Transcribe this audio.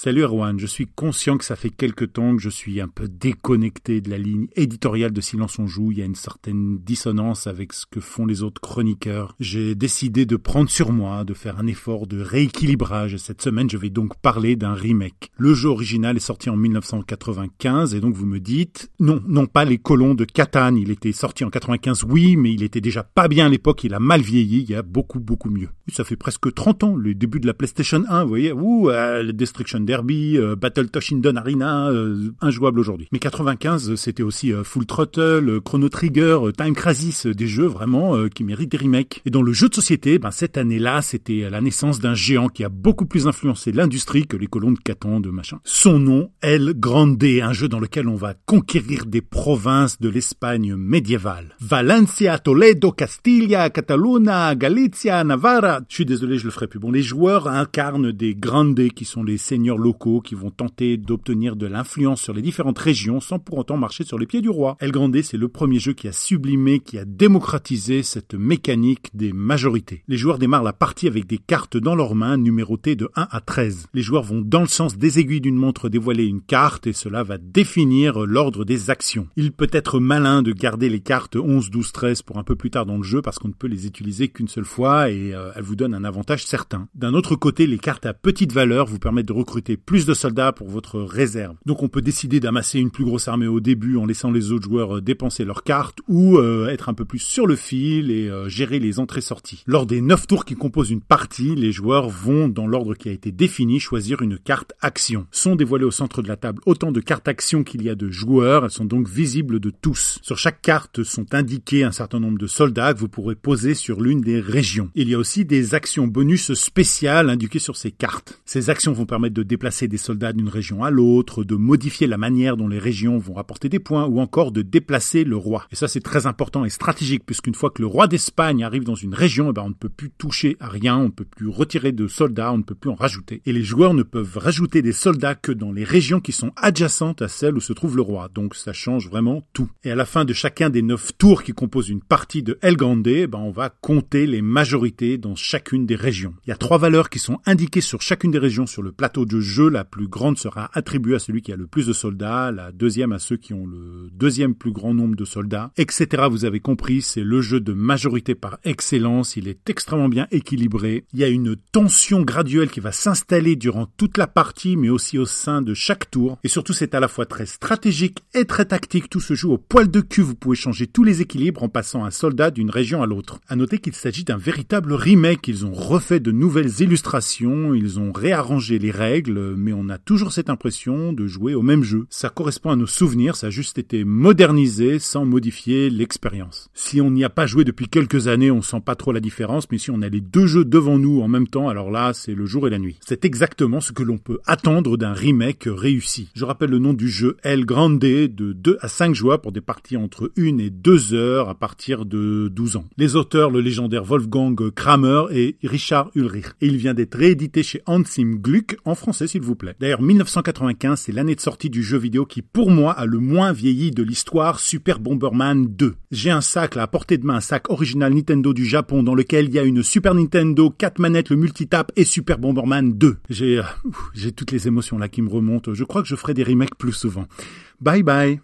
Salut Erwan, je suis conscient que ça fait quelque temps que je suis un peu déconnecté de la ligne éditoriale de Silence on joue, il y a une certaine dissonance avec ce que font les autres chroniqueurs. J'ai décidé de prendre sur moi, de faire un effort de rééquilibrage et cette semaine je vais donc parler d'un remake. Le jeu original est sorti en 1995 et donc vous me dites, non, non pas les colons de Catane, il était sorti en 95 oui, mais il était déjà pas bien à l'époque, il a mal vieilli, il y a beaucoup beaucoup mieux. Ça fait presque 30 ans, le début de la PlayStation 1, vous voyez, ouh, euh, Destruction Derby, euh, Battle Toshinden Arena, euh, injouable aujourd'hui. Mais 95, c'était aussi euh, Full Throttle, Chrono Trigger, Time Crisis, des jeux vraiment qui méritent des remakes. Et dans le jeu de société, ben, cette année-là, c'était la naissance d'un géant qui a beaucoup plus influencé l'industrie que les colons de Catan, de machin. Son nom, El Grande, un jeu dans lequel on va conquérir des provinces de l'Espagne médiévale. Valencia, Toledo, Castilla, Catalunya, Galicia, Navarra. Je suis désolé, je le ferai plus. Bon, les joueurs incarnent des Grandes qui sont les seigneurs locaux qui vont tenter d'obtenir de l'influence sur les différentes régions sans pour autant marcher sur les pieds du roi. El Grande, c'est le premier jeu qui a sublimé, qui a démocratisé cette mécanique des majorités. Les joueurs démarrent la partie avec des cartes dans leurs mains numérotées de 1 à 13. Les joueurs vont dans le sens des aiguilles d'une montre dévoiler une carte et cela va définir l'ordre des actions. Il peut être malin de garder les cartes 11, 12, 13 pour un peu plus tard dans le jeu parce qu'on ne peut les utiliser qu'une seule fois et euh, elles vous donnent un avantage certain. D'un autre côté, les cartes à petite valeur vous permettent de recruter plus de soldats pour votre réserve. Donc on peut décider d'amasser une plus grosse armée au début en laissant les autres joueurs euh, dépenser leurs cartes ou euh, être un peu plus sur le fil et euh, gérer les entrées-sorties. Lors des 9 tours qui composent une partie, les joueurs vont, dans l'ordre qui a été défini, choisir une carte action. Sont dévoilées au centre de la table autant de cartes action qu'il y a de joueurs, elles sont donc visibles de tous. Sur chaque carte sont indiqués un certain nombre de soldats que vous pourrez poser sur l'une des régions. Il y a aussi des actions bonus spéciales indiquées sur ces cartes. Ces actions vont permettre de déplacer des soldats d'une région à l'autre, de modifier la manière dont les régions vont rapporter des points, ou encore de déplacer le roi. Et ça c'est très important et stratégique, puisqu'une fois que le roi d'Espagne arrive dans une région, eh ben, on ne peut plus toucher à rien, on ne peut plus retirer de soldats, on ne peut plus en rajouter. Et les joueurs ne peuvent rajouter des soldats que dans les régions qui sont adjacentes à celles où se trouve le roi. Donc ça change vraiment tout. Et à la fin de chacun des neuf tours qui composent une partie de El Grande, eh ben, on va compter les majorités dans chacune des régions. Il y a trois valeurs qui sont indiquées sur chacune des régions sur le plateau de jeu, la plus grande sera attribuée à celui qui a le plus de soldats, la deuxième à ceux qui ont le deuxième plus grand nombre de soldats, etc. Vous avez compris, c'est le jeu de majorité par excellence, il est extrêmement bien équilibré, il y a une tension graduelle qui va s'installer durant toute la partie, mais aussi au sein de chaque tour, et surtout c'est à la fois très stratégique et très tactique, tout se joue au poil de cul, vous pouvez changer tous les équilibres en passant un soldat d'une région à l'autre. À noter qu'il s'agit d'un véritable remake, ils ont refait de nouvelles illustrations, ils ont réarrangé les règles, mais on a toujours cette impression de jouer au même jeu. Ça correspond à nos souvenirs, ça a juste été modernisé sans modifier l'expérience. Si on n'y a pas joué depuis quelques années, on sent pas trop la différence, mais si on a les deux jeux devant nous en même temps, alors là, c'est le jour et la nuit. C'est exactement ce que l'on peut attendre d'un remake réussi. Je rappelle le nom du jeu El Grande de 2 à 5 joueurs pour des parties entre 1 et 2 heures à partir de 12 ans. Les auteurs, le légendaire Wolfgang Kramer et Richard Ulrich. Et il vient d'être réédité chez Hansim Gluck en s'il vous plaît. D'ailleurs, 1995, c'est l'année de sortie du jeu vidéo qui, pour moi, a le moins vieilli de l'histoire Super Bomberman 2. J'ai un sac là, à portée de main, un sac original Nintendo du Japon dans lequel il y a une Super Nintendo, 4 manettes, le multitap et Super Bomberman 2. J'ai, euh, j'ai toutes les émotions là qui me remontent. Je crois que je ferai des remakes plus souvent. Bye bye.